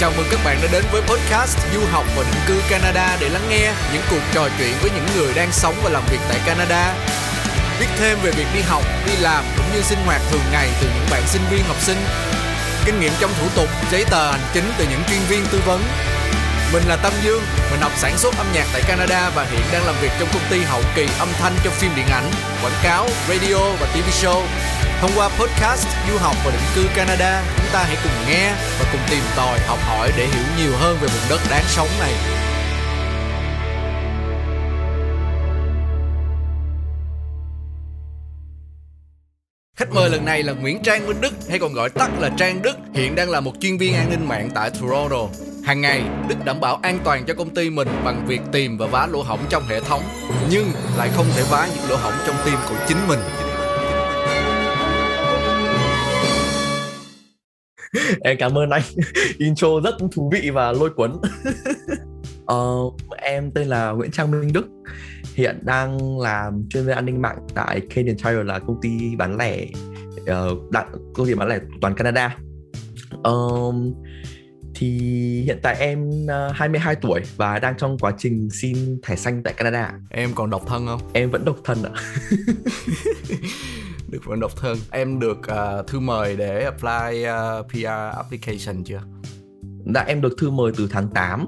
Chào mừng các bạn đã đến với podcast Du học và định cư Canada để lắng nghe những cuộc trò chuyện với những người đang sống và làm việc tại Canada. Biết thêm về việc đi học, đi làm cũng như sinh hoạt thường ngày từ những bạn sinh viên học sinh. Kinh nghiệm trong thủ tục, giấy tờ hành chính từ những chuyên viên tư vấn. Mình là Tâm Dương, mình học sản xuất âm nhạc tại Canada và hiện đang làm việc trong công ty hậu kỳ âm thanh cho phim điện ảnh, quảng cáo, radio và TV show. Thông qua podcast Du học và định cư Canada, chúng ta hãy cùng nghe và cùng tìm tòi, học hỏi để hiểu nhiều hơn về vùng đất đáng sống này. Khách mời lần này là Nguyễn Trang Minh Đức hay còn gọi tắt là Trang Đức, hiện đang là một chuyên viên an ninh mạng tại Toronto. Hàng ngày, Đức đảm bảo an toàn cho công ty mình bằng việc tìm và vá lỗ hổng trong hệ thống, nhưng lại không thể vá những lỗ hổng trong tim của chính mình. em cảm ơn anh. Intro rất thú vị và lôi cuốn. Ờ, em tên là Nguyễn Trang Minh Đức. Hiện đang làm chuyên viên an ninh mạng tại Canadian Tire là công ty bán lẻ uh, đại, công ty bán lẻ toàn Canada. Um, thì hiện tại em uh, 22 tuổi và đang trong quá trình xin thẻ xanh tại Canada. Em còn độc thân không? Em vẫn độc thân ạ. được vẫn độc thân. Em được uh, thư mời để apply uh, PR application chưa? Dạ em được thư mời từ tháng 8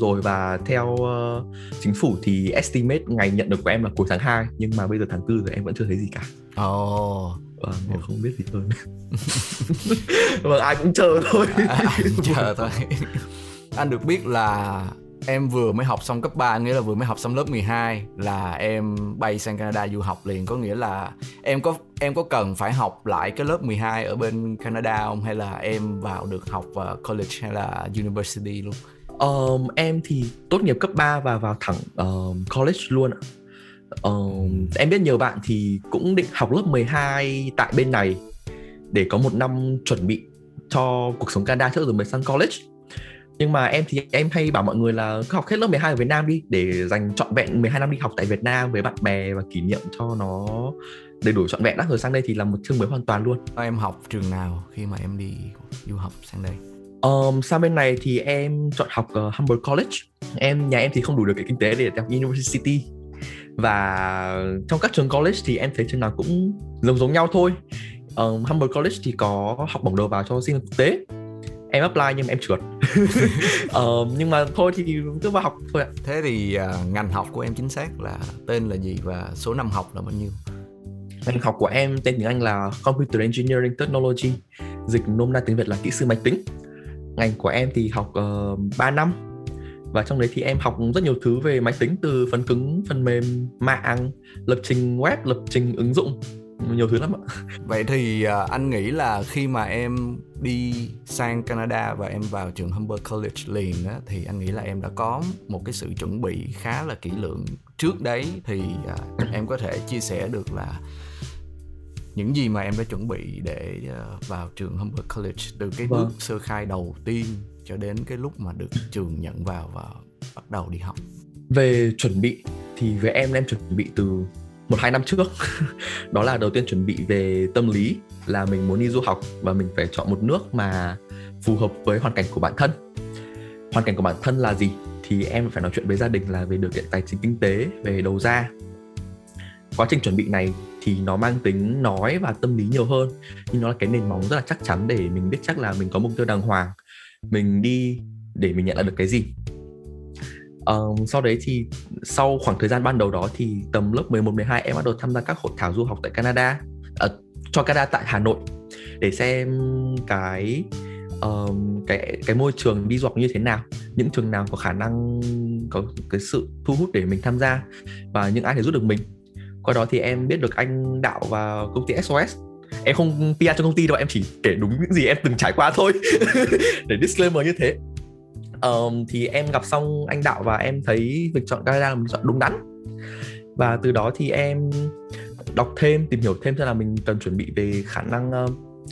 rồi và theo uh, chính phủ thì estimate ngày nhận được của em là cuối tháng 2 nhưng mà bây giờ tháng 4 rồi em vẫn chưa thấy gì cả. Ồ. Oh. Vâng, em không biết gì hơn. vâng, ai cũng chờ thôi. À, ai cũng chờ thôi. Anh được biết là em vừa mới học xong cấp 3 nghĩa là vừa mới học xong lớp 12 là em bay sang Canada du học liền có nghĩa là em có em có cần phải học lại cái lớp 12 ở bên Canada không hay là em vào được học vào college hay là university luôn? Um, em thì tốt nghiệp cấp 3 và vào thẳng um, college luôn ạ. Um, em biết nhiều bạn thì cũng định học lớp 12 tại bên này để có một năm chuẩn bị cho cuộc sống Canada trước rồi mới sang college nhưng mà em thì em hay bảo mọi người là cứ học hết lớp 12 ở Việt Nam đi để dành trọn vẹn 12 năm đi học tại Việt Nam với bạn bè và kỷ niệm cho nó đầy đủ trọn vẹn đã rồi sang đây thì là một chương mới hoàn toàn luôn. Em học trường nào khi mà em đi du học sang đây? Um, sang bên này thì em chọn học uh, Humber College. Em nhà em thì không đủ được cái kinh tế để học University và trong các trường college thì em thấy trường nào cũng giống giống nhau thôi. Um, Humber College thì có học bổng đầu vào cho sinh viên quốc tế. Em apply nhưng mà em trượt. Uh, nhưng mà thôi thì cứ vào học thôi ạ. Thế thì uh, ngành học của em chính xác là tên là gì và số năm học là bao nhiêu? Ngành học của em tên tiếng anh là computer engineering technology dịch nôm na tiếng việt là kỹ sư máy tính. Ngành của em thì học uh, ờ, 3 năm và trong đấy thì em học rất nhiều thứ về máy tính, từ phần cứng, phần mềm, mạng, lập trình web, lập trình ứng dụng. Nhiều thứ lắm ạ. Vậy thì à, anh nghĩ là khi mà em đi sang Canada và em vào trường Humber College liền á, thì anh nghĩ là em đã có một cái sự chuẩn bị khá là kỹ lưỡng. Trước đấy thì à, em có thể chia sẻ được là những gì mà em đã chuẩn bị để uh, vào trường Humber College từ cái vâng. bước sơ khai đầu tiên cho đến cái lúc mà được trường nhận vào và bắt đầu đi học. Về chuẩn bị thì với em em chuẩn bị từ một hai năm trước. Đó là đầu tiên chuẩn bị về tâm lý là mình muốn đi du học và mình phải chọn một nước mà phù hợp với hoàn cảnh của bản thân. Hoàn cảnh của bản thân là gì? Thì em phải nói chuyện với gia đình là về điều kiện tài chính kinh tế về đầu ra. Quá trình chuẩn bị này thì nó mang tính nói và tâm lý nhiều hơn. Nhưng nó là cái nền móng rất là chắc chắn để mình biết chắc là mình có mục tiêu đàng hoàng. Mình đi để mình nhận lại được cái gì. Um, sau đấy thì sau khoảng thời gian ban đầu đó thì tầm lớp 11 12 em bắt đầu tham gia các hội thảo du học tại Canada uh, cho Canada tại Hà Nội để xem cái um, cái cái môi trường đi du học như thế nào những trường nào có khả năng có cái sự thu hút để mình tham gia và những ai thể giúp được mình qua đó thì em biết được anh đạo và công ty SOS em không PR cho công ty đâu em chỉ kể đúng những gì em từng trải qua thôi. Để disclaimer như thế. Um, thì em gặp xong anh đạo và em thấy việc chọn Canada là một chọn đúng đắn. Và từ đó thì em đọc thêm tìm hiểu thêm xem là mình cần chuẩn bị về khả năng uh,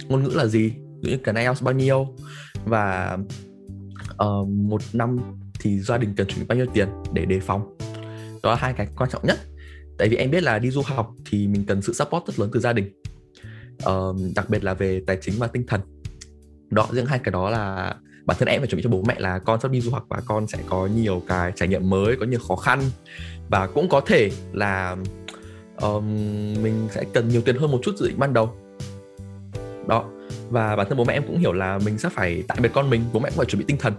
ngôn ngữ là gì ví như cái IELTS bao nhiêu. Và uh, một năm thì gia đình cần chuẩn bị bao nhiêu tiền để đề phòng. Đó là hai cái quan trọng nhất tại vì em biết là đi du học thì mình cần sự support rất lớn từ gia đình. Uh, đặc biệt là về tài chính và tinh thần. Đó riêng hai cái đó là bản thân em phải chuẩn bị cho bố mẹ là con sắp đi du học và con sẽ có nhiều cái trải nghiệm mới có nhiều khó khăn. Và cũng có thể là um, mình sẽ cần nhiều tiền hơn một chút dự định ban đầu. Đó và bản thân bố mẹ em cũng hiểu là mình sẽ phải tạm biệt con mình bố mẹ cũng phải chuẩn bị tinh thần.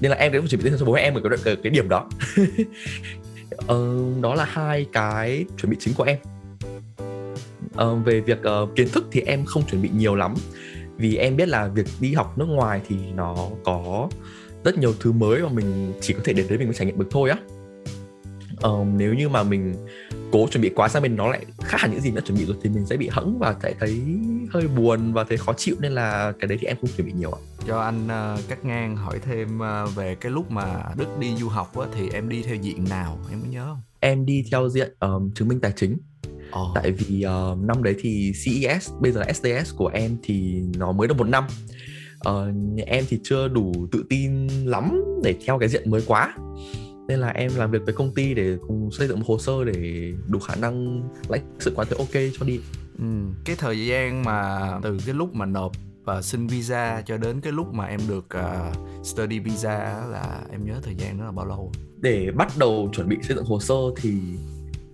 Nên là em cũng chuẩn bị tinh thần cho bố mẹ em ở cái, cái, cái điểm đó. ờ, đó là hai cái chuẩn bị chính của em. Ờ, về việc uh, kiến thức thì em không chuẩn bị nhiều lắm. Vì em biết là việc đi học nước ngoài thì nó có rất nhiều thứ mới mà mình chỉ có thể đến đấy mình mới trải nghiệm được thôi á. Um, nếu như mà mình cố chuẩn bị quá sang bên nó lại khác hẳn những gì đã chuẩn bị rồi thì mình sẽ bị hẫng và sẽ thấy hơi buồn và thấy khó chịu nên là cái đấy thì em không chuẩn bị nhiều ạ. Cho anh uh, cắt ngang hỏi thêm uh, về cái lúc mà đức đi du học á, thì em đi theo diện nào? Em có nhớ không? Em đi theo diện um, chứng minh tài chính. Oh. tại vì uh, năm đấy thì CES bây giờ SDS của em thì nó mới được một năm. Uh, em thì chưa đủ tự tin lắm để theo cái diện mới quá nên là em làm việc với công ty để cùng xây dựng một hồ sơ để đủ khả năng lãnh sự quán thấy ok cho đi ừ. cái thời gian mà từ cái lúc mà nộp và xin visa cho đến cái lúc mà em được uh, study visa là em nhớ thời gian đó là bao lâu để bắt đầu chuẩn bị xây dựng hồ sơ thì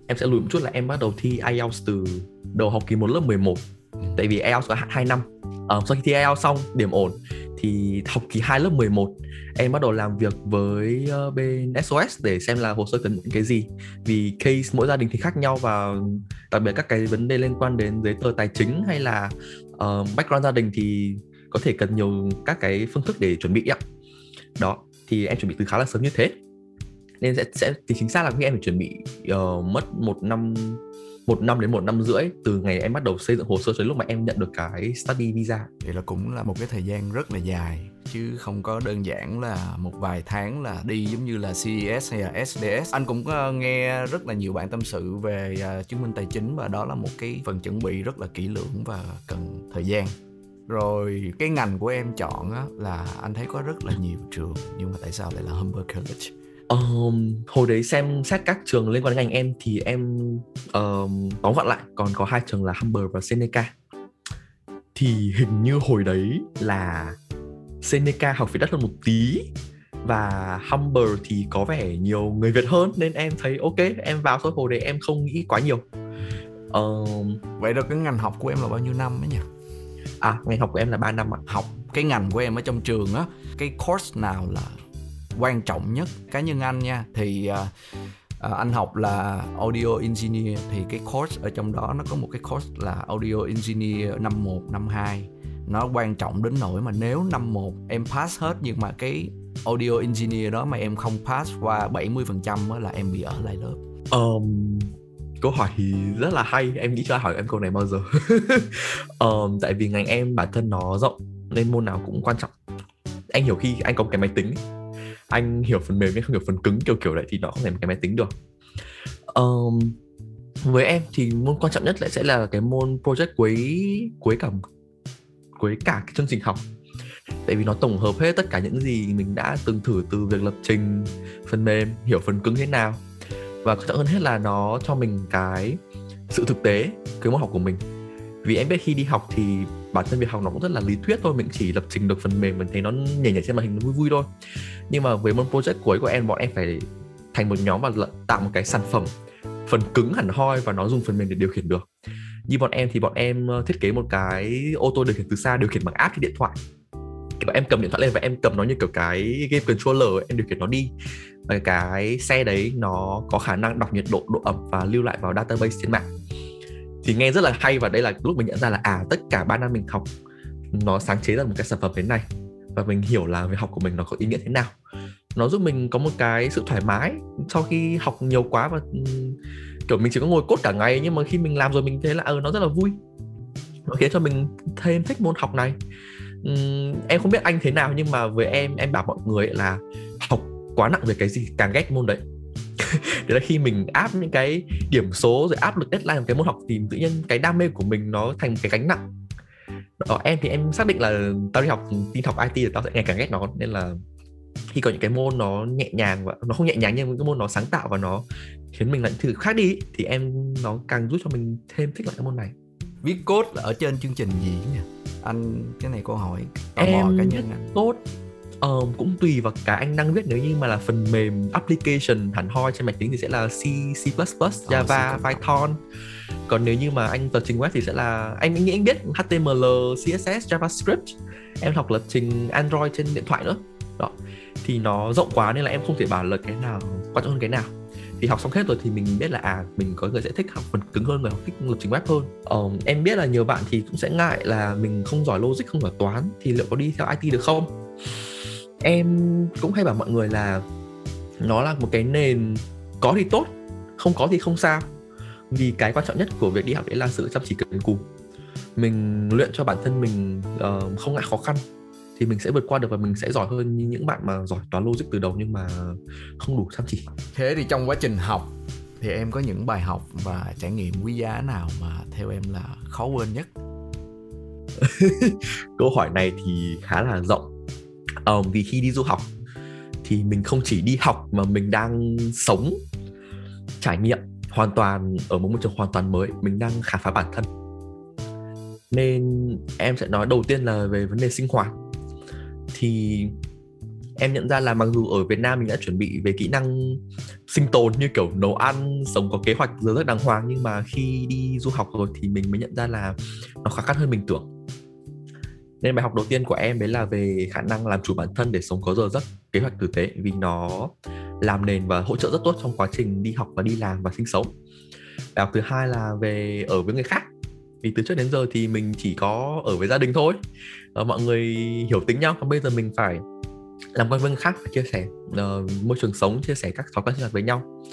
em sẽ lùi một chút là em bắt đầu thi IELTS từ đầu học kỳ 1 lớp 11 ừ. Ừ. tại vì IELTS có 2 năm. Uh, sau khi thi IELTS xong điểm ổn thì học kỳ 2 lớp 11 em bắt đầu làm việc với uh, bên SOS để xem là hồ sơ cần những cái gì. Vì case mỗi gia đình thì khác nhau và đặc biệt các cái vấn đề liên quan đến giấy tờ tài chính hay là uh, background gia đình thì có thể cần nhiều các cái phương thức để chuẩn bị ạ. Đó thì em chuẩn bị từ khá là sớm như thế. Nên sẽ sẽ thì chính xác là khi em phải chuẩn bị uh, mất một năm một năm đến một năm rưỡi từ ngày em bắt đầu xây dựng hồ sơ tới lúc mà em nhận được cái study visa. Thì là cũng là một cái thời gian rất là dài chứ không có đơn giản là một vài tháng là đi giống như là CES hay là SDS anh cũng ờ, nghe rất là nhiều bạn tâm sự về ờ, chứng minh tài chính và đó là một cái phần chuẩn bị rất là kỹ lưỡng và cần thời gian. Rồi cái ngành của em chọn á, là anh thấy có rất là nhiều trường nhưng mà tại sao lại là Humber College? Um, hồi đấy xem xét các trường liên quan đến ngành em thì em um, tóm gọn lại còn có hai trường là Humber và Seneca. Thì hình như hồi đấy là Seneca học phí đắt hơn một tí và Humber thì có vẻ nhiều người Việt hơn nên em thấy ok em vào thôi hồi đấy em không nghĩ quá nhiều. Um, vậy rồi cái ngành học của em là bao nhiêu năm ấy nhỉ? À ngành học của em là 3 năm ạ. Học cái ngành của em ở trong trường á cái course nào là quan trọng nhất cá nhân anh nha. Thì uh, anh học là audio engineer thì cái course ở trong đó nó có một cái course là audio engineer năm 1, năm 2 nó quan trọng đến nỗi mà nếu năm 1 em pass hết nhưng mà cái audio engineer đó mà em không pass qua 70% là em bị ở lại lớp. Um, câu hỏi thì rất là hay. Em nghĩ cho hỏi em câu này bao giờ? Um, tại vì ngành em bản thân nó rộng nên môn nào cũng quan trọng. Anh hiểu khi anh có cái máy tính anh hiểu phần mềm nhưng không hiểu phần cứng kiểu kiểu đấy thì nó không thể một cái máy tính được. Um, với em thì môn quan trọng nhất lại sẽ là cái môn project cuối cuối cả cuối cả cái chương trình học. Tại vì nó tổng hợp hết tất cả những gì mình đã từng thử từ việc lập trình phần mềm hiểu phần cứng thế nào. Và quan trọng hơn hết là nó cho mình cái sự thực tế cái môn học của mình. Vì em biết khi đi học thì bản thân việc học nó cũng rất là lý thuyết thôi, mình chỉ lập trình được phần mềm, mình thấy nó nhảy nhảy trên màn hình nó vui vui thôi. Nhưng mà với môn project cuối của em bọn em phải thành một nhóm và tạo một cái sản phẩm phần cứng hẳn hoi và nó dùng phần mềm để điều khiển được. Như bọn em thì bọn em ờ, thiết kế một cái ô tô điều khiển từ xa điều khiển bằng app trên điện thoại. Kiểu em cầm điện thoại lên và em cầm nó như kiểu cái game controller em điều khiển nó đi. Và cái xe đấy nó có khả năng đọc nhiệt độ độ ẩm và lưu lại vào database trên mạng thì nghe rất là hay và đây là lúc mình nhận ra là à tất cả ba năm mình học nó sáng chế ra một cái sản phẩm thế này. Và mình hiểu là việc học của mình nó có ý nghĩa thế nào. Nó giúp mình có một cái sự thoải mái sau khi học nhiều quá và kiểu mình chỉ có ngồi cốt cả ngày nhưng mà khi mình làm rồi mình thấy là ừ, nó rất là vui. Nó khiến cho mình thêm thích môn học này. Uhm, em không biết anh thế nào nhưng mà với em em bảo mọi người là học quá nặng về cái gì càng ghét môn đấy. đấy là khi mình áp những cái điểm số rồi áp lực deadline một cái môn học thì tự nhiên cái đam mê của mình nó thành một cái gánh nặng. Đó em thì em xác định là tao đi học tin học IT thì tao sẽ ngày càng ghét nó nên là khi có những cái môn nó nhẹ nhàng và nó không nhẹ nhàng nhưng cái môn nó sáng tạo và nó khiến mình lại thử khác đi thì em nó càng giúp cho mình thêm thích lại cái môn này. Viết code ở trên chương trình gì nhỉ? Anh cái này câu hỏi tò em cá nhân anh code Um, cũng tùy vào cái anh năng viết nếu như mà là phần mềm application hẳn hoi trên máy tính thì sẽ là C, C++, Java, oh, Python. Còn nếu như mà anh lập trình web thì sẽ là anh nghĩ anh biết HTML, CSS, JavaScript. Em học lập trình Android trên điện thoại nữa. Đó. Thì nó rộng quá nên là em không thể bảo là cái nào quan trọng hơn cái nào. Thì học xong hết rồi thì mình biết là à mình có người sẽ thích học phần cứng hơn người học thích lập trình web hơn. Um, em biết là nhiều bạn thì cũng sẽ ngại là mình không giỏi logic không giỏi toán. Thì liệu có đi theo IT được không em cũng hay bảo mọi người là nó là một cái nền có thì tốt không có thì không sao. Vì cái quan trọng nhất của việc đi học đấy là sự chăm chỉ cần cù. Mình luyện cho bản thân mình uh, không ngại khó khăn thì mình sẽ vượt qua được và mình sẽ giỏi hơn như những bạn mà giỏi toán logic từ đầu nhưng mà không đủ chăm chỉ. Thế thì trong quá trình học thì em có những bài học và trải nghiệm quý giá nào mà theo em là khó quên nhất? Câu hỏi này thì khá là rộng um, vì khi đi du học thì mình không chỉ đi học mà mình đang sống trải nghiệm hoàn toàn ở một môi trường hoàn toàn mới mình đang khám phá bản thân nên em sẽ nói đầu tiên là về vấn đề sinh hoạt thì em nhận ra là mặc dù ở Việt Nam mình đã chuẩn bị về kỹ năng sinh tồn như kiểu nấu ăn, sống có kế hoạch rất đàng hoàng nhưng mà khi đi du học rồi thì mình mới nhận ra là nó khó khăn hơn mình tưởng. Nên bài học đầu tiên của em đấy là về khả năng làm chủ bản thân để sống có giờ giấc, kế hoạch tử tế vì nó làm nền và hỗ trợ rất tốt trong quá trình đi học và đi làm và sinh sống. Bài học thứ hai là về ở với người khác. Vì từ trước đến giờ thì mình chỉ có ở với gia đình thôi. Ờ, mọi người hiểu tính nhau còn bây giờ mình phải làm quen với người khác và chia sẻ uh, môi trường sống chia sẻ các thói quen sinh hoạt với nhau.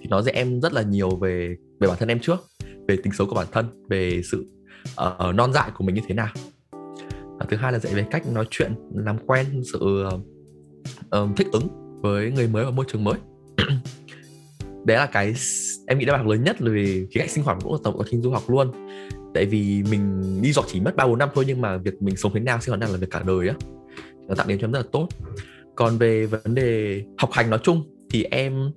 Thì nó dạy em rất là nhiều về về bản thân em trước về tính xấu của bản thân về sự uh, non dại của mình như thế nào và thứ hai là dạy về cách nói chuyện làm quen sự uh, thích ứng với người mới và môi trường mới. Đấy là cái em nghĩ là bài học lớn nhất về khía cạnh sinh hoạt cũng là tổng quá trình du học luôn. Tại vì mình đi du học chỉ mất ba bốn năm thôi nhưng mà việc mình sống thế nào sinh hoạt nào là việc cả đời á. Nó tạo nên cho em rất là tốt. Còn về vấn đề học hành nói chung thì em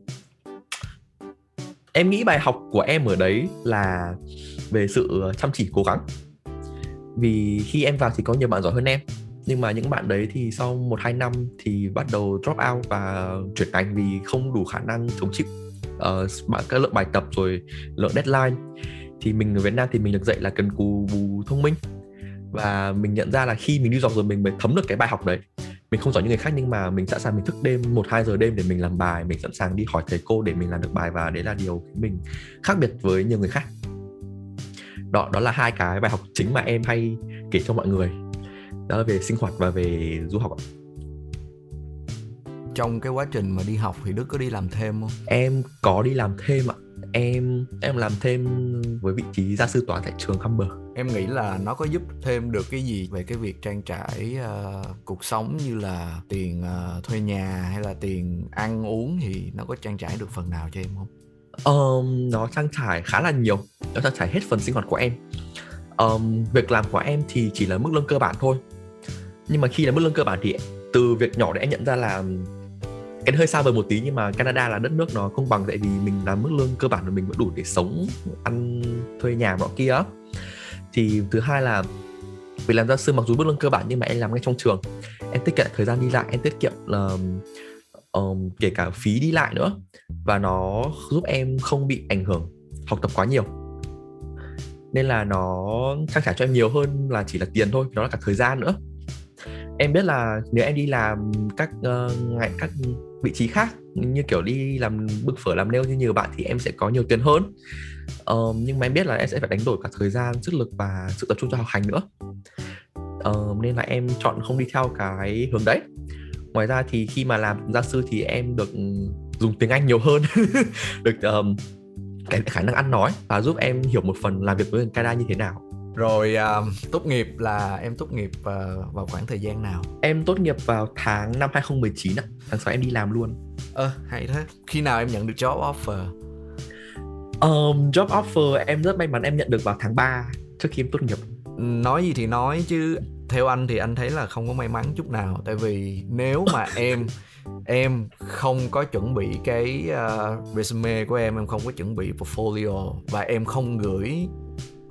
em nghĩ bài học của em ở đấy là về sự chăm chỉ cố gắng vì khi em vào thì có nhiều bạn giỏi hơn em. Nhưng mà những bạn đấy thì sau một hai năm thì bắt đầu drop out và chuyển ngành vì không đủ khả năng chống chịu. Uh, các lượng bài tập rồi lượng deadline. Thì mình ở Việt Nam thì mình được dạy là cần cù bù thông minh. Và mình nhận ra là khi mình đi dọc rồi mình mới thấm được cái bài học đấy. Mình không giỏi như người khác nhưng mà mình sẵn sàng mình thức đêm một hai giờ đêm để mình làm bài mình sẵn sàng đi hỏi thầy cô để mình làm được bài và đấy là điều mình khác biệt với nhiều người khác đó đó là hai cái bài học chính mà em hay kể cho mọi người. Đó là về sinh hoạt và về du học trong cái quá trình mà đi học thì đức có đi làm thêm không? Em có đi làm thêm ạ. Em em làm thêm với vị trí gia sư toán tại trường Humber. Em nghĩ là nó có giúp thêm được cái gì về cái việc trang trải uh, cuộc sống như là tiền uh, thuê nhà hay là tiền ăn uống thì nó có trang trải được phần nào cho em không um, nó trang trải khá là nhiều. Nó trang trải hết phần sinh hoạt của em. Um, việc làm của em thì chỉ là mức lương cơ bản thôi. Nhưng mà khi là mức lương cơ bản thì từ việc nhỏ để em nhận ra là cái hơi xa vời một tí nhưng mà Canada là đất nước nó không bằng tại vì mình làm mức lương cơ bản của mình vẫn đủ để sống ăn thuê nhà nọ kia thì thứ hai là vì làm gia sư mặc dù mức lương cơ bản nhưng mà em làm ngay trong trường. Em tiết kiệm thời gian đi lại em tiết kiệm là um, kể cả phí đi lại nữa. Và nó giúp em không bị ảnh hưởng học tập quá nhiều. Nên là nó trang trải cho em nhiều hơn là chỉ là tiền thôi nó là cả thời gian nữa. Em biết là nếu em đi làm các uh, các vị trí khác như kiểu đi làm bưng phở làm nail như nhiều bạn thì em sẽ có nhiều tiền hơn. Um, nhưng mà em biết là em sẽ phải đánh đổi cả thời gian sức lực và sự tập trung cho học hành nữa. Um, nên là em chọn không đi theo cái hướng đấy ngoài ra thì khi mà làm gia sư thì em được dùng tiếng anh nhiều hơn được um, cái khả năng ăn nói và giúp em hiểu một phần làm việc với người Canada như thế nào rồi uh, tốt nghiệp là em tốt nghiệp uh, vào khoảng thời gian nào? Em tốt nghiệp vào tháng năm 2019 ạ. Tháng 6 em đi làm luôn. Ơ à, hay thế. Khi nào em nhận được job offer? Um, job offer em rất may mắn em nhận được vào tháng 3 trước khi em tốt nghiệp. Nói gì thì nói chứ theo anh thì anh thấy là không có may mắn chút nào. Tại vì nếu mà em em không có chuẩn bị cái uh, resume của em em không có chuẩn bị portfolio và em không gửi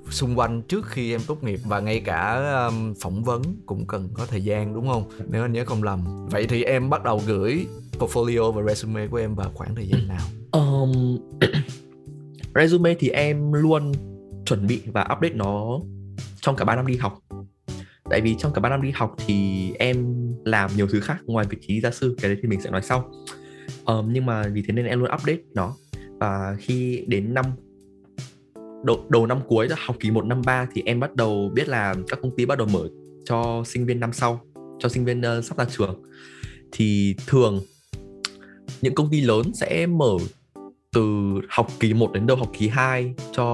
xung quanh trước khi em tốt nghiệp và ngay cả um, phỏng vấn cũng cần có thời gian đúng không? Nếu anh nhớ không lầm. Vậy thì em bắt đầu gửi portfolio và resume của em vào khoảng thời gian nào? Um, resume thì em luôn chuẩn bị và update nó trong cả 3 năm đi học tại vì trong cả 3 năm đi học thì em làm nhiều thứ khác ngoài vị trí gia sư cái đấy thì mình sẽ nói sau. Um, nhưng mà vì thế nên em luôn update nó. Và khi đến năm đầu, đầu năm cuối học kỳ 1 năm 3 thì em bắt đầu biết là các công ty bắt đầu mở cho sinh viên năm sau cho sinh viên uh, sắp ra trường. Thì thường những công ty lớn sẽ mở từ học kỳ 1 đến đầu học kỳ 2 cho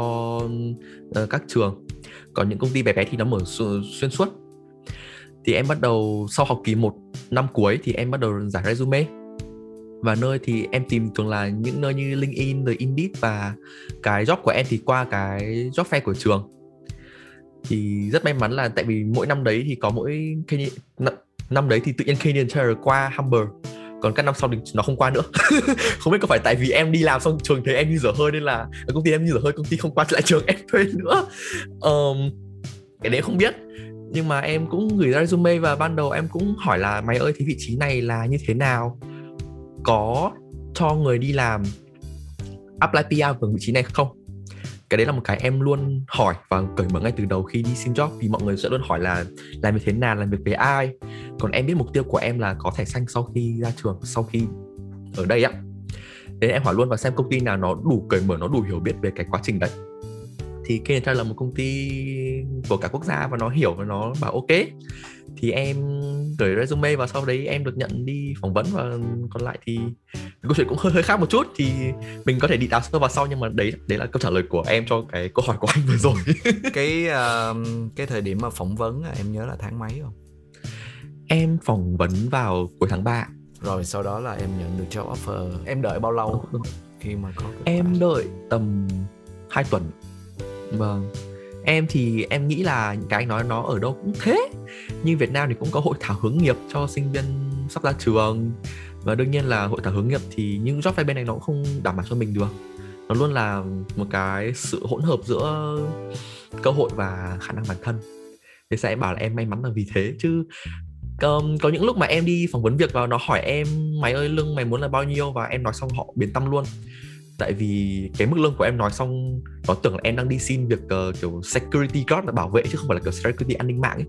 uh, các trường. Còn những công ty bé bé thì nó mở xuyên suốt thì em bắt đầu sau học kỳ 1 năm cuối thì em bắt đầu giải resume. Và nơi thì em tìm thường là những nơi như LinkedIn rồi Indeed và cái job của em thì qua cái job fair của trường. Thì rất may mắn là tại vì mỗi năm đấy thì có mỗi năm đấy thì tự nhiên Canadian Tire qua Humber. Còn các năm sau thì nó không qua nữa. Không biết có phải tại vì em đi làm xong trường thấy em như dở hơi nên là à, công ty em như dở hơi công ty không qua lại trường em thuê nữa. Um, cái đấy không biết nhưng mà em cũng gửi ra resume và ban đầu em cũng hỏi là, mày ơi thì vị trí này là như thế nào? Có cho người đi làm apply PR vào vị trí này không? Cái đấy là một cái em luôn hỏi và cởi mở ngay từ đầu khi đi xin job, vì mọi người sẽ luôn hỏi là, làm việc thế nào? Làm việc với ai? Còn em biết mục tiêu của em là có thẻ xanh sau khi ra trường, sau khi ở đây ạ nên em hỏi luôn và xem công ty nào nó đủ cởi mở, nó đủ hiểu biết về cái quá trình đấy. Thì Kentra là một công ty của cả quốc gia và nó hiểu và nó bảo ok. Thì em gửi resume và sau đấy em được nhận đi phỏng vấn và còn lại thì câu chuyện cũng hơi hơi khác một chút. Thì mình có thể đi đào sâu vào sau nhưng mà đấy đấy là câu trả lời của em cho cái câu hỏi của anh vừa rồi. Cái uh, cái thời điểm mà phỏng vấn em nhớ là tháng mấy không? Em phỏng vấn vào cuối tháng 3 rồi sau đó là em nhận được job offer. Em đợi bao lâu khi mà có em đợi tầm 2 tuần. Vâng em thì em nghĩ là những cái anh nói nó ở đâu cũng thế. Nhưng Việt Nam thì cũng có hội thảo hướng nghiệp cho sinh viên sắp ra trường. Và đương nhiên là hội thảo hướng nghiệp thì những job fair bên này nó cũng không đảm bảo cho mình được. Nó luôn là một cái sự hỗn hợp giữa cơ hội và khả năng bản thân. Thế sẽ bảo là em may mắn là vì thế chứ? Um, có những lúc mà em đi phỏng vấn việc và nó hỏi em mày ơi lương mày muốn là bao nhiêu? Và em nói xong họ biến tâm luôn tại vì cái mức lương của em nói xong nó tưởng là em đang đi xin việc uh, kiểu security guard là bảo vệ chứ không phải là kiểu security an ninh mạng ấy.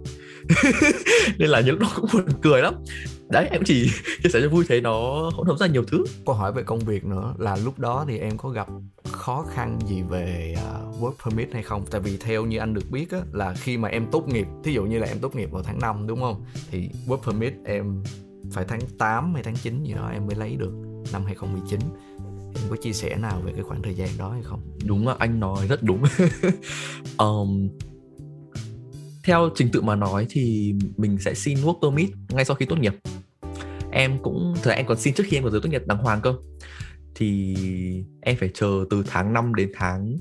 Nên là những lúc cũng buồn cười lắm. Đấy em chỉ chia sẻ cho vui thế nó hỗn hợp ra nhiều thứ. Câu hỏi về công việc nữa là lúc đó thì em có gặp khó khăn gì về uh, work permit hay không? Tại vì theo như anh được biết á, là khi mà em tốt nghiệp thí dụ như là em tốt nghiệp vào tháng 5 đúng không? Thì work permit em phải tháng 8 hay tháng 9 gì đó em mới lấy được năm 2019 em có chia sẻ nào về cái khoảng thời gian đó hay không? Đúng là anh nói rất đúng. Um, theo trình tự mà nói thì mình sẽ xin work permit ngay sau khi tốt nghiệp. Em cũng thời em còn xin trước khi em có giấy tốt nghiệp đàng hoàng cơ. Thì em phải chờ từ tháng 5 đến tháng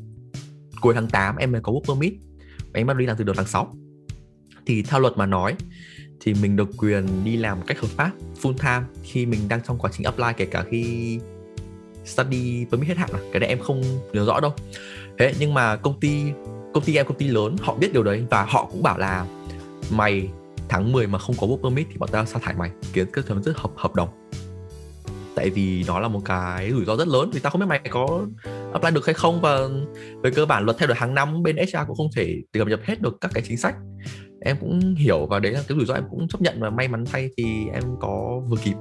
cuối tháng 8 em mới có work permit. Và em bắt đầu đi làm từ đầu tháng 6 thì theo luật mà nói thì mình được quyền đi làm cách hợp pháp full time khi mình đang trong quá trình apply kể cả khi study permit hết hạn à? Cái này em không nhớ rõ đâu. Thế nhưng mà công ty công ty em, công ty lớn, họ biết điều đấy và họ cũng bảo là mày tháng 10 mà không có work permit thì bọn tao sa thải mày. Kiến cái chấm dứt hợp hợp đồng. Tại vì nó là một cái rủi ro rất lớn vì tao không biết mày có apply được hay không và về cơ bản luật thay đổi hàng năm bên HR cũng không thể cập nhật hết được các cái chính sách. Em cũng hiểu và đấy là cái rủi ro em cũng chấp nhận và may mắn thay thì em có vừa kịp.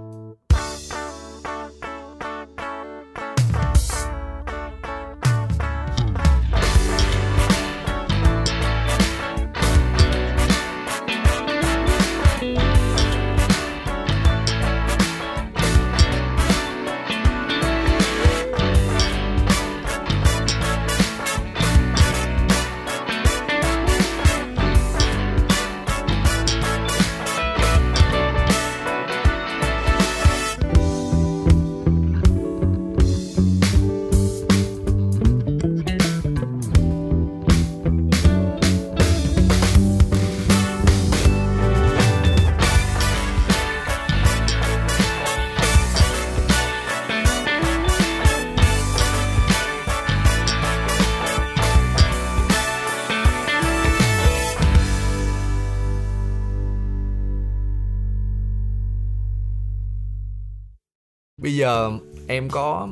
Em có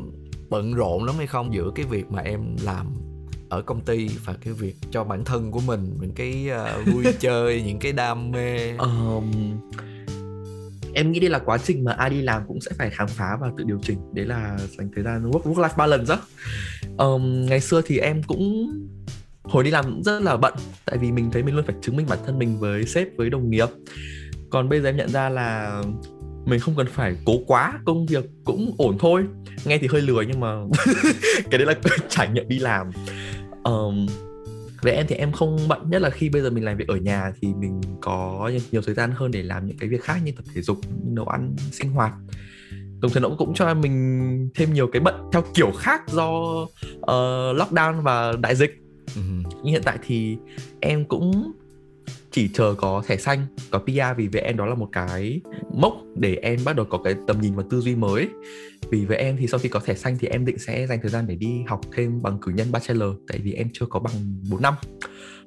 bận rộn lắm hay không giữa cái việc mà em làm ở công ty và cái việc cho bản thân của mình những cái uh, vui chơi những cái đam mê? Um, em nghĩ đây là quá trình mà ai đi làm cũng sẽ phải khám phá và tự điều chỉnh. Đấy là dành thời gian work work life balance á um, ngày xưa thì em cũng hồi đi làm cũng rất là bận tại vì mình thấy mình luôn phải chứng minh bản thân mình với sếp với đồng nghiệp. Còn bây giờ em nhận ra là mình không cần phải cố quá công việc cũng ổn thôi. Nghe thì hơi lười nhưng mà cái đấy là trải nghiệm đi làm. Um, về em thì em không bận nhất là khi bây giờ mình làm việc ở nhà thì mình có nhiều thời gian hơn để làm những cái việc khác như tập thể dục nấu ăn sinh hoạt. Đồng thời nó cũng cho mình thêm nhiều cái bận theo kiểu khác do uh, lockdown và đại dịch. Nhưng hiện tại thì em cũng chỉ chờ có thẻ xanh, có PR vì với em đó là một cái mốc để em bắt đầu có cái tầm nhìn và tư duy mới. Vì với em thì sau khi có thẻ xanh thì em định sẽ dành thời gian để đi học thêm bằng cử nhân bachelor, tại vì em chưa có bằng 4 năm.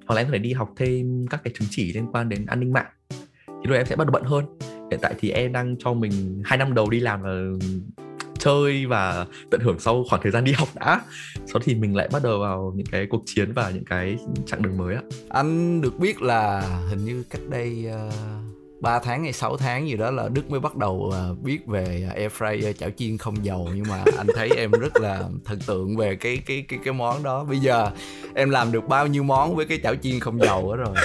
Hoặc là em phải đi học thêm các cái chứng chỉ liên quan đến an ninh mạng. Thì rồi em sẽ bắt đầu bận hơn. Hiện tại thì em đang cho mình hai năm đầu đi làm là chơi và tận hưởng sau khoảng thời gian đi học đã sau thì mình lại bắt đầu vào những cái cuộc chiến và những cái chặng đường mới á anh được biết là hình như cách đây uh... 3 tháng hay 6 tháng gì đó là Đức mới bắt đầu uh, biết về air fryer chảo chiên không dầu nhưng mà anh thấy em rất là thần tượng về cái cái cái cái món đó. Bây giờ em làm được bao nhiêu món với cái chảo chiên không dầu đó rồi.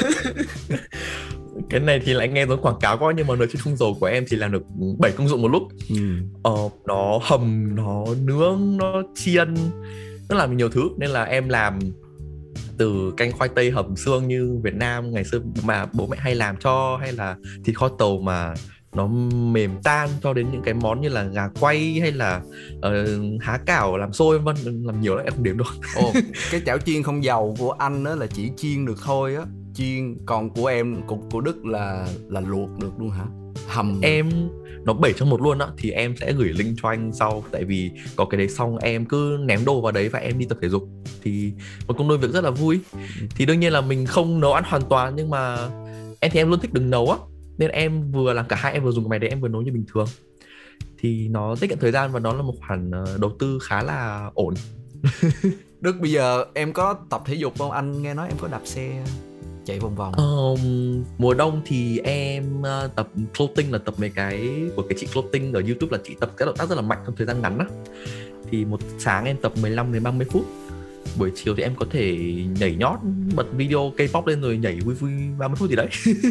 cái này thì lại nghe giống quảng cáo quá nhưng mà nồi chiên không dầu của em thì làm được 7 công dụng một lúc. Ừ. ờ, nó hầm nó nướng nó chiên nó làm nhiều thứ. Nên là em làm từ canh khoai tây hầm xương như Việt Nam ngày xưa mà bố mẹ hay làm cho hay là thịt kho tàu mà nó mềm tan cho đến những cái món như là gà quay hay là uh, há cảo làm xôi vân làm nhiều lắm em không đếm được. Ồ, cái chảo chiên không dầu của anh đó là chỉ chiên được thôi á chiên. Còn của em của, của đức là là luộc được luôn hả? Hầm. Em nó bảy trong một luôn á thì em sẽ gửi link cho anh sau. Tại vì có cái đấy xong em cứ ném đồ vào đấy và em đi tập thể dục. Thì một công đôi việc rất là vui. Ừ. thì đương nhiên là mình không nấu ăn hoàn toàn nhưng mà em thì em luôn thích đừng nấu á. Nên em vừa làm cả hai em vừa dùng cái máy đấy em vừa nấu như bình thường. Thì nó tiết kiệm thời gian và nó là một khoản ờ, đầu tư khá là ổn. Đức bây giờ em có tập thể dục không? Anh nghe nói em có đạp xe chạy vòng vòng? Um, mùa đông thì em uh, tập floating là tập mấy cái của cái chị floating ở youtube là chị tập các động tác rất là mạnh trong thời gian ngắn á. Thì một sáng em tập 15 đến 30 phút. Buổi chiều thì em có thể nhảy nhót bật video K-pop lên rồi nhảy vui vui 30 phút gì đấy.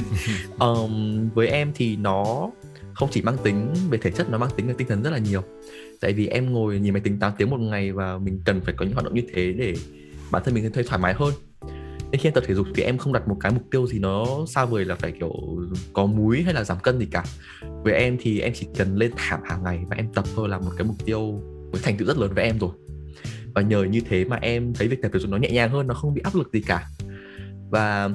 Um, với em thì nó không chỉ mang tính về thể chất nó mang tính về tinh thần rất là nhiều. Tại vì em ngồi nhìn máy tính 8 tiếng một ngày và mình cần phải có những hoạt động như thế để bản thân mình thấy thoải mái hơn nên khi em tập thể dục thì em không đặt một cái mục tiêu gì nó xa vời là phải kiểu có múi hay là giảm cân gì cả. Với em thì em chỉ cần lên thảm hàng ngày và em tập thôi là một cái mục tiêu với thành tựu rất lớn với em rồi. Và nhờ như thế mà em thấy việc tập thể dục nó nhẹ nhàng hơn nó không bị áp lực gì cả. Và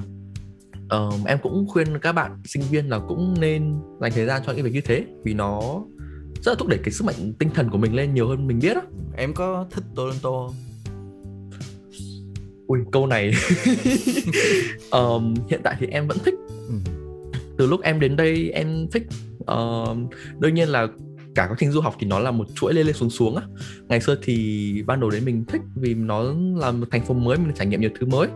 um, em cũng khuyên các bạn sinh viên là cũng nên dành thời gian cho những việc như thế vì nó rất là thúc đẩy cái sức mạnh tinh thần của mình lên nhiều hơn mình biết đó. em có thích Toronto không? Ui câu này um, hiện tại thì em vẫn thích. Ừ. từ lúc em đến đây em thích uh, đương nhiên là cả quá trình du học thì nó là một chuỗi lên lên xuống xuống á. Ngày xưa thì ban đầu đến mình thích vì nó là một thành phố mới mình trải nghiệm nhiều thứ mới.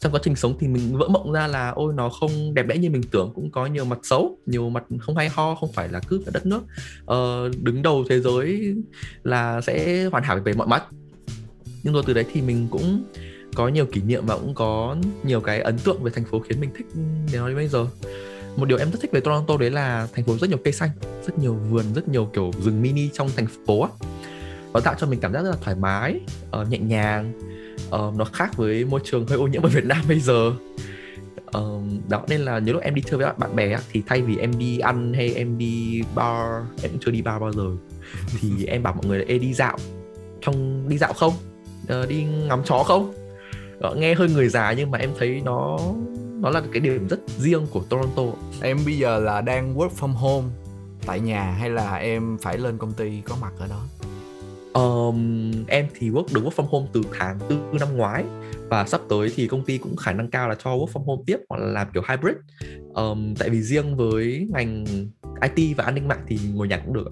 Trong quá trình sống thì mình vỡ mộng ra là ôi nó không đẹp đẽ như mình tưởng cũng có nhiều mặt xấu nhiều mặt không hay ho không phải là cứ ở đất nước. Uh, đứng đầu thế giới là sẽ hoàn hảo về mọi mặt. Nhưng rồi từ đấy thì mình cũng có nhiều kỷ niệm và cũng có nhiều cái ấn tượng về thành phố khiến mình thích ừ, để nói đến bây giờ. Một điều em rất thích về Toronto đấy là thành phố rất nhiều cây xanh rất nhiều vườn rất nhiều kiểu rừng mini trong thành phố á. Nó tạo cho mình cảm giác rất là thoải mái uh, nhẹ nhàng uh, nó khác với môi trường hơi ô nhiễm ở Việt Nam bây giờ. Uh, đó nên là nhiều lúc em đi chơi với bạn bè thì thay vì em đi ăn hay em đi bar em cũng chưa đi bar bao giờ thì em bảo mọi người là Ê, đi dạo trong đi dạo không? Uh, đi ngắm chó không? Nghe hơi người già nhưng mà em thấy nó nó là cái điểm rất riêng của Toronto. Em bây giờ là đang work from home tại nhà hay là em phải lên công ty có mặt ở đó? Um, em thì work được work from home từ tháng tư năm ngoái và sắp tới thì công ty cũng khả năng cao là cho work from home tiếp hoặc là làm kiểu hybrid. Um, tại vì riêng với ngành IT và an ninh mạng thì ngồi nhà cũng được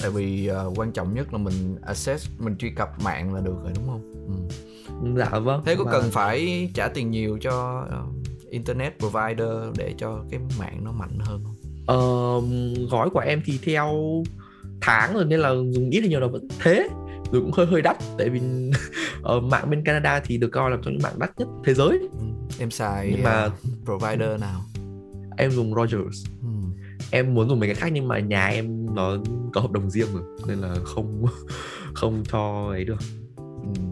tại vì uh, quan trọng nhất là mình access mình truy cập mạng là được rồi đúng không? Ừ. dạ vâng thế có mà... cần phải trả tiền nhiều cho uh, internet provider để cho cái mạng nó mạnh hơn không uh, gói của em thì theo tháng rồi nên là dùng ít hay nhiều là vẫn thế rồi cũng hơi hơi đắt tại vì uh, mạng bên Canada thì được coi là trong những mạng đắt nhất thế giới ừ. em xài nhưng mà uh, provider nào em dùng Rogers ừ. em muốn dùng mấy cái khác nhưng mà nhà em nó có hợp đồng riêng rồi nên là không không cho ấy được ừ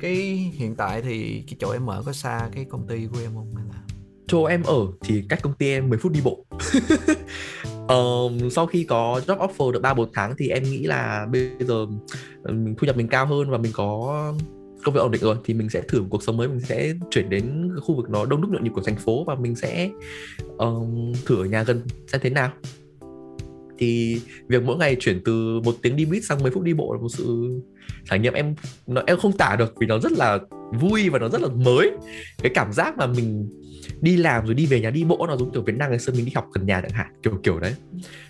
cái hiện tại thì cái chỗ em ở có xa cái công ty của em không hay là? Chỗ em ở thì cách công ty em 10 phút đi bộ. Um, sau khi có job offer được ba bốn tháng thì em nghĩ là bây giờ mình thu nhập mình cao hơn và mình có công việc ổn định rồi thì mình sẽ thử một cuộc sống mới mình sẽ chuyển đến khu vực nó đông đúc nhộn nhịp của thành phố và mình sẽ um, thử ở nhà gần xem thế nào. Thì việc mỗi ngày chuyển từ một tiếng đi buýt sang 10 phút đi bộ là một sự trải nghiệm em nó em không tả được vì nó rất là vui và nó rất là mới. Cái cảm giác mà mình đi làm rồi đi về nhà đi bộ nó giống kiểu Việt Nam ngày xưa mình đi học gần nhà chẳng hạn kiểu kiểu đấy.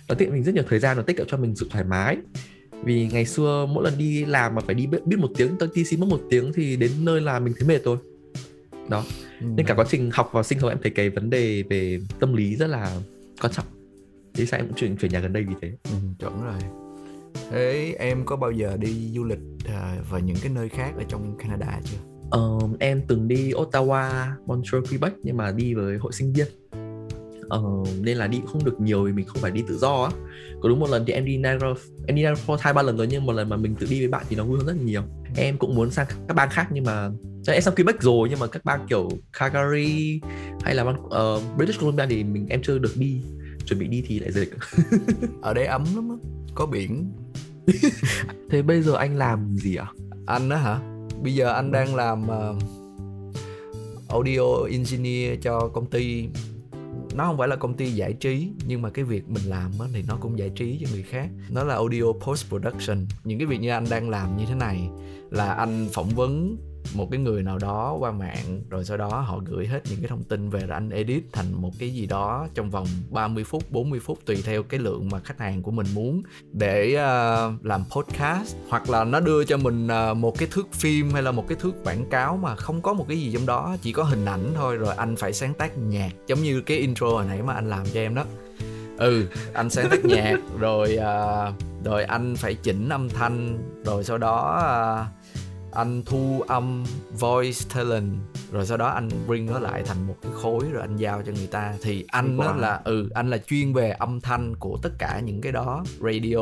Nó tiện mình rất nhiều thời gian nó tích cực cho mình sự thoải mái. Vì ngày xưa mỗi lần đi làm mà phải đi biết, một tiếng taxi xin mất một tiếng thì đến nơi là mình thấy mệt rồi. Đó. Ừ. nên cả quá trình học và sinh hoạt em thấy cái vấn đề về tâm lý rất là quan trọng. Thế sao em cũng chuyển chuyển nhà gần đây vì thế. Ừ, chuẩn rồi thế em có bao giờ đi du lịch uh, những cái nơi khác ở trong Canada chưa? Um, em từng đi Ottawa, Montreal, Quebec nhưng mà đi với hội sinh viên. Uh, nên là đi không được nhiều vì mình không phải đi tự do á. Có đúng một lần thì em đi Niagara em đi Niagara Falls hai ba lần rồi nhưng một lần mà mình tự đi với bạn thì nó vui hơn rất là nhiều. Em cũng muốn sang các bang khác nhưng mà em sang Quebec rồi nhưng mà các bang kiểu Calgary hay là uh, British Columbia thì mình em chưa được đi chuẩn bị đi thì lại dịch ở đây ấm lắm á có biển. Thế bây giờ anh làm gì ạ? À? anh á hả? Bây giờ anh đang làm uh, audio engineer cho công ty. Nó không phải là công ty giải trí nhưng mà cái việc mình làm á, thì nó cũng giải trí cho người khác. Nó là audio post production. Những cái việc như anh đang làm như thế này là anh phỏng vấn một cái người nào đó qua mạng rồi sau đó họ gửi hết những cái thông tin về rồi anh edit thành một cái gì đó trong vòng 30 phút 40 phút tùy theo cái lượng mà khách hàng của mình muốn để uh, làm podcast. Hoặc là nó đưa cho mình uh, một cái thước phim hay là một cái thước quảng cáo mà không có một cái gì trong đó chỉ có hình ảnh thôi rồi anh phải sáng tác nhạc giống như cái intro hồi nãy mà anh làm cho em đó. Ừ anh sáng tác nhạc rồi uh, rồi anh phải chỉnh âm thanh rồi sau đó uh, anh thu âm voice talent rồi sau đó anh bring nó lại thành một cái khối rồi anh giao cho người ta. Thì anh đó là ừ anh là chuyên về âm thanh của tất cả những cái đó. Radio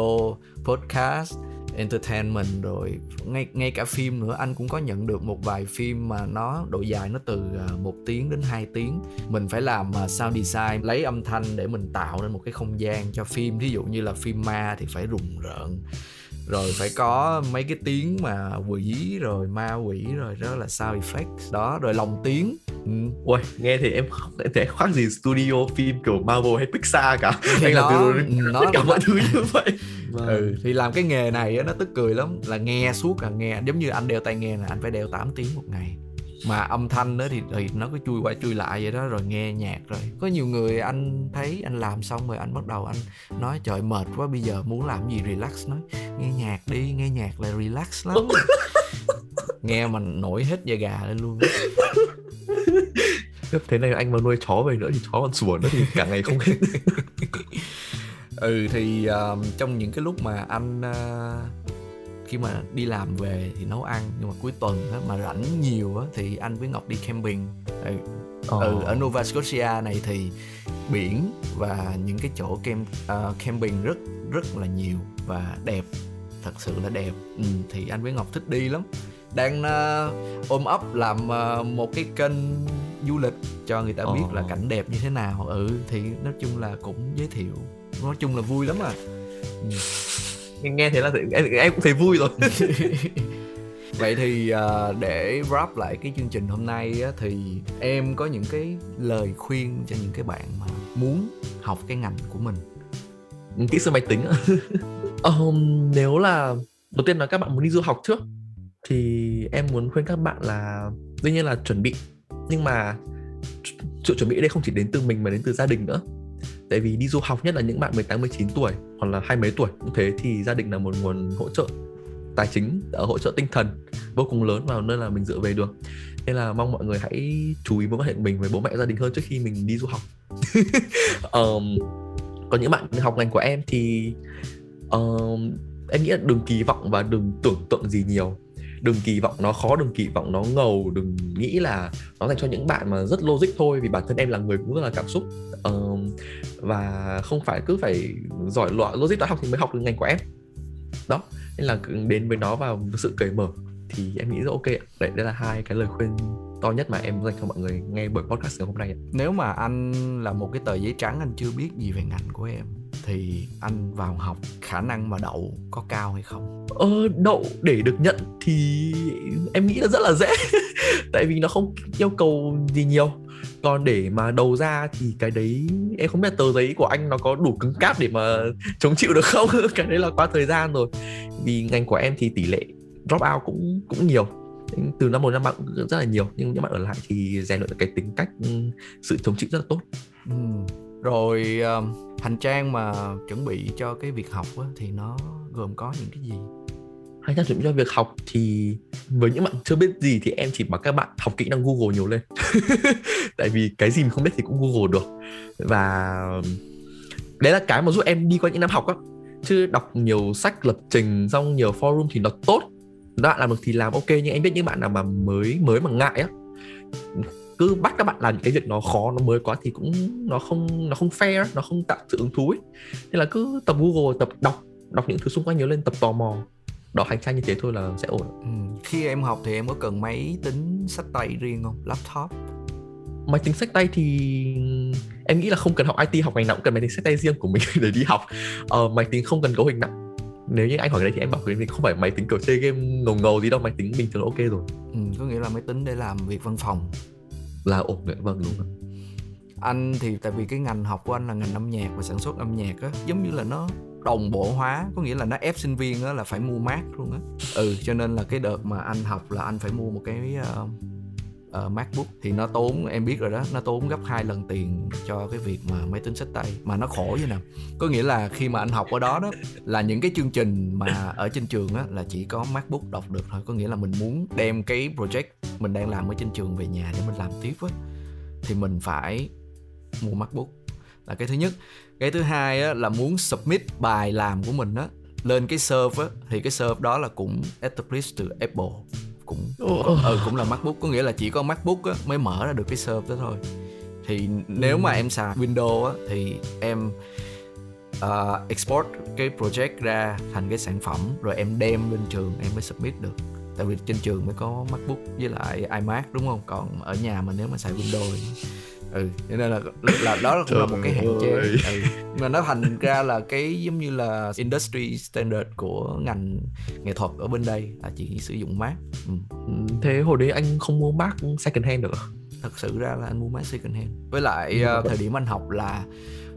podcast entertainment rồi ngay ngay cả phim nữa. Anh cũng có nhận được một vài phim mà nó độ dài nó từ à, một tiếng đến 2 tiếng. Mình phải làm à, sound design lấy âm thanh để mình tạo nên một cái không gian cho phim. Ví dụ như là phim ma thì phải rùng rợn rồi phải có mấy cái tiếng mà quỷ rồi ma quỷ rồi đó là sound effect. Đó rồi lòng tiếng. Ừ. Ui, nghe thì em không thể khoác gì? Studio phim kiểu Marvel hay Pixar cả. Thì anh nó, làm từ nó tất cả mọi thứ như vậy. Vâng. ừ. Thì làm cái nghề này nó tức cười lắm. Là nghe suốt là nghe giống như anh đeo tai nghe là anh phải đeo 8 tiếng một ngày mà âm thanh đó thì, thì nó cứ chui qua chui lại vậy đó rồi nghe nhạc rồi. Có nhiều người anh thấy anh làm xong rồi anh bắt đầu anh nói trời mệt quá bây giờ muốn làm gì relax nói. Nghe nhạc đi nghe nhạc là relax lắm. Nghe mà nổi hết da gà lên luôn thế này anh mà nuôi chó về nữa thì chó còn sủa nữa thì cả ngày không hết ừ thì uh, trong những cái lúc mà anh uh, khi mà đi làm về thì nấu ăn nhưng mà cuối tuần á, mà rảnh nhiều á, thì anh với ngọc đi camping. Ừ, oh. ừ ở Nova Scotia này thì biển và những cái chỗ camp uh, camping rất rất là nhiều và đẹp thật sự là đẹp. Ừ, thì anh với ngọc thích đi lắm. Đang uh, ôm ấp làm uh, một cái kênh du lịch cho người ta biết là cảnh đẹp như thế nào. Ừ thì nói chung là cũng giới thiệu nói chung là vui lắm à. Ừ nghe thế là em, em cũng thấy vui rồi. Vậy thì uh, để wrap lại cái chương trình hôm nay á, thì em có những cái lời khuyên cho những cái bạn mà muốn học cái ngành của mình? Kỹ sư máy tính um, nếu là đầu tiên là các bạn muốn đi du học trước thì em muốn khuyên các bạn là đương nhiên là chuẩn bị. Nhưng mà sự chuẩn bị ở đây không chỉ đến từ mình mà đến từ gia đình nữa tại vì đi du học nhất là những bạn 18 19 tuổi hoặc là hai mấy tuổi cũng thế thì gia đình là một nguồn hỗ trợ tài chính ở hỗ trợ tinh thần vô cùng lớn vào nơi là mình dựa về được. Nên là mong mọi người hãy chú ý mối quan hệ của mình với bố mẹ gia đình hơn trước khi mình đi du học. Um, còn những bạn học ngành của em thì um, em nghĩ là đừng kỳ vọng và đừng tưởng tượng gì nhiều đừng kỳ vọng nó khó đừng kỳ vọng nó ngầu đừng nghĩ là nó dành cho những bạn mà rất logic thôi vì bản thân em là người cũng rất là cảm xúc. Uh, và không phải cứ phải giỏi loại logic toán học thì mới học được ngành của em. Đó nên là đến với nó vào sự cởi mở thì em nghĩ rất ok đấy đây là hai cái lời khuyên to nhất mà em dành cho mọi người nghe buổi podcast ngày hôm nay nếu mà anh là một cái tờ giấy trắng anh chưa biết gì về ngành của em thì anh vào học khả năng mà đậu có cao hay không? Ờ đậu để được nhận thì em nghĩ là rất là dễ. Tại vì nó không yêu cầu gì nhiều. Còn để mà đầu ra thì cái đấy em không biết tờ giấy của anh nó có đủ cứng cáp để mà chống chịu được không? Cái đấy là quá thời gian rồi. Vì ngành của em thì tỷ lệ drop out cũng cũng nhiều từ năm một năm cũng rất là nhiều nhưng những bạn ở lại thì rèn luyện được cái tính cách sự chống chịu rất là tốt. Ừ. rồi uh, hành trang mà chuẩn bị cho cái việc học á, thì nó gồm có những cái gì? Hành trang chuẩn bị cho việc học thì với những bạn chưa biết gì thì em chỉ bảo các bạn học kỹ năng google nhiều lên. Tại vì cái gì mình không biết thì cũng google được. Và đấy là cái mà giúp em đi qua những năm học á. Chứ đọc nhiều sách lập trình xong nhiều forum thì nó tốt bạn làm được thì làm ok nhưng em biết những bạn nào mà mới mới mà ngại á. Cứ bắt các bạn làm những cái việc nó khó nó mới quá thì cũng nó không nó không fair nó không tạo sự hứng thú ấy. Nên là cứ tập google tập đọc đọc những thứ xung quanh nhiều lên tập tò mò. Đọc hành trang như thế thôi là sẽ ổn. Ừ. khi em học thì em có cần máy tính sách tay riêng không? Laptop? Máy tính sách tay thì em nghĩ là không cần học IT học ngành nào cũng cần máy tính sách tay riêng của mình để đi học. Ờ, máy tính không cần cấu hình nặng nếu như anh hỏi cái đấy thì em bảo với mình không phải máy tính kiểu chơi game ngầu ngầu gì đâu máy tính bình thường ok rồi. Ừ, có nghĩa là máy tính để làm việc văn phòng. Là ổn đấy vâng đúng rồi. Anh thì tại vì cái ngành học của anh là ngành âm nhạc và sản xuất âm nhạc á giống như là nó đồng bộ hóa có nghĩa là nó ép sinh viên á là phải mua mát luôn á. Ừ cho nên là cái đợt mà anh học là anh phải mua một cái uh, uh, MacBook thì nó tốn em biết rồi đó nó tốn gấp hai lần tiền cho cái việc mà máy tính sách tay mà nó khổ như nào. Có nghĩa là khi mà anh học ở đó đó là những cái chương trình mà ở trên trường á là chỉ có MacBook đọc được thôi. Có nghĩa là mình muốn đem cái project mình đang làm ở trên trường về nhà để mình làm tiếp á thì mình phải mua MacBook. Là cái thứ nhất. Cái thứ hai á, là muốn submit bài làm của mình á lên cái serve á thì cái serve đó là cũng established từ Apple cũng ừ, cũng là MacBook. Có nghĩa là chỉ có MacBook á, mới mở ra được cái serve đó thôi. Thì nếu mà em xài Windows á, thì em uh, export cái project ra thành cái sản phẩm rồi em đem lên trường em mới submit được. Tại vì trên trường mới có MacBook với lại iMac đúng không? Còn ở nhà mà nếu mà xài Windows ừ cho nên là là đó cũng là một cái hạn chế. ừ. mà nó thành ra là cái giống như là industry standard của ngành nghệ thuật ở bên đây là chỉ sử dụng Mac ừ. ừ thế hồi đấy anh không mua Mac second hand được thật sự ra là anh mua Mac second hand. Với lại uh, thời điểm anh học là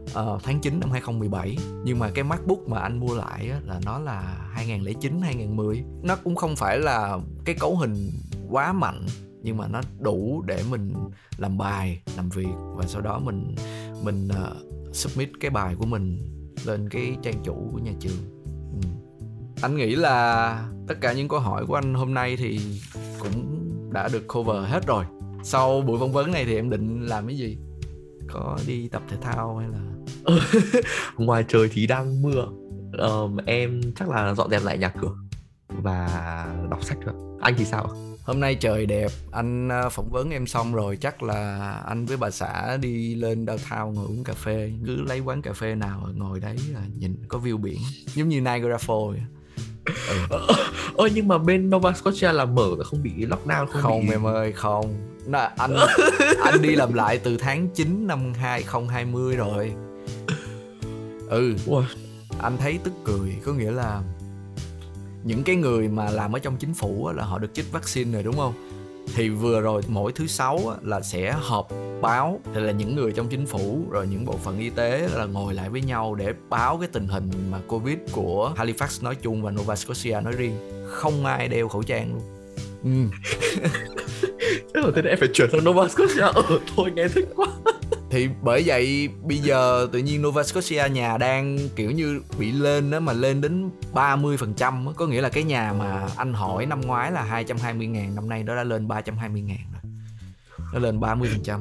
uh, tháng 9 năm 2017 nhưng mà cái MacBook mà anh mua lại á, là nó là 2009 2010 nó cũng không phải là cái cấu hình quá mạnh nhưng mà nó đủ để mình làm bài làm việc. Và sau đó mình mình uh, submit cái bài của mình lên cái trang chủ của nhà trường. Ừ. anh nghĩ là tất cả những câu hỏi của anh hôm nay thì cũng đã được cover hết rồi. Sau buổi phỏng vấn này thì em định làm cái gì? Có đi tập thể thao hay là? Ngoài trời thì đang mưa. Um, em chắc là dọn dẹp lại nhà cửa và đọc sách thôi. Anh thì sao hôm nay trời đẹp anh ờ, phỏng vấn em xong rồi chắc là anh với bà xã đi lên downtown ngồi uống cà phê. Cứ lấy quán cà phê nào ngồi đấy nhìn có view biển giống như Niagara Falls ừ. ôi nhưng mà bên Nova Scotia là mở không bị lockdown không, không bị... em ơi không. Nó, anh anh đi làm lại từ tháng 9 năm 2020 rồi. Ừ. Wow. anh thấy tức cười có nghĩa là những cái người mà làm ở trong chính phủ là họ được chích vaccine rồi đúng không? Thì vừa rồi mỗi thứ sáu là sẽ họp báo thì là những người trong chính phủ rồi những bộ phận y tế là ngồi lại với nhau để báo cái tình hình mà covid của Halifax nói chung và Nova Scotia nói riêng. Không ai đeo khẩu trang luôn. Ừ. thế là em phải chuyển sang Nova Scotia. Ở thôi nghe thích quá thì bởi vậy bây giờ tự nhiên Nova Scotia nhà đang kiểu như bị lên đó mà lên đến 30% có nghĩa là cái nhà mà anh hỏi năm ngoái là 220 ngàn năm nay nó đã lên 320 ngàn rồi. Nó lên 30%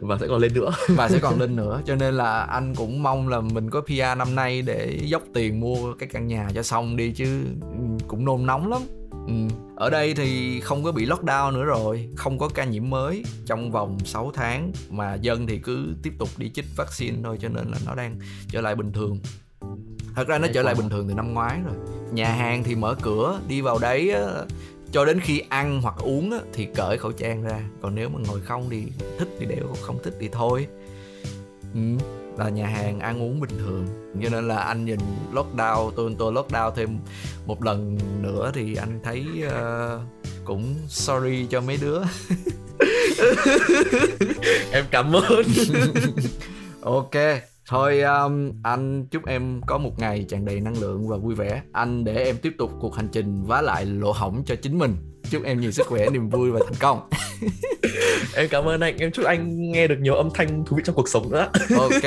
và sẽ còn lên nữa. Và sẽ còn lên nữa. Cho nên là anh cũng mong là mình có PR năm nay để dốc tiền mua cái căn nhà cho xong đi chứ cũng nôn nóng lắm ừ. ở đây thì không có bị lockdown nữa rồi không có ca nhiễm mới trong vòng 6 tháng mà dân thì cứ tiếp tục đi chích vaccine thôi cho nên là nó đang trở lại bình thường. Thật ra nó trở lại bình thường từ năm ngoái rồi. Nhà hàng thì mở cửa đi vào đấy cho đến khi ăn hoặc uống thì cởi khẩu trang ra. Còn nếu mà ngồi không thì thích thì đeo không thích thì thôi. Ừ, là nhà hàng ăn uống bình thường. Cho nên là anh nhìn lockdown tôi tôi lockdown thêm một lần nữa thì anh thấy uh, cũng sorry cho mấy đứa. Em cảm ơn. Ok thôi um, anh chúc em có một ngày tràn đầy năng lượng và vui vẻ. Anh để em tiếp tục cuộc hành trình vá lại lỗ hổng cho chính mình chúc em nhiều sức khỏe niềm vui và thành công em cảm ơn anh em chúc anh nghe được nhiều âm thanh thú vị trong cuộc sống nữa ok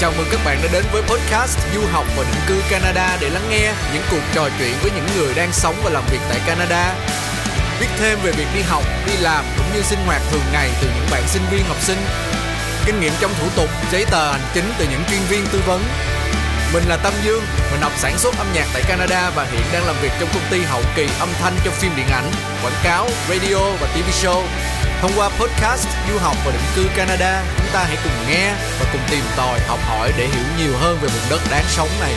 Chào mừng các bạn đã đến với podcast Du học và định cư Canada để lắng nghe những cuộc trò chuyện với những người đang sống và làm việc tại Canada. Biết thêm về việc đi học, đi làm cũng như sinh hoạt thường ngày từ những bạn sinh viên học sinh. Kinh nghiệm trong thủ tục, giấy tờ hành chính từ những chuyên viên tư vấn. Mình là Tâm Dương, mình học sản xuất âm nhạc tại Canada và hiện đang làm việc trong công ty hậu kỳ âm thanh cho phim điện ảnh, quảng cáo, radio và TV show. Thông qua podcast Du học và định cư Canada, chúng ta hãy cùng nghe và cùng tìm tòi, học hỏi để hiểu nhiều hơn về vùng đất đáng sống này.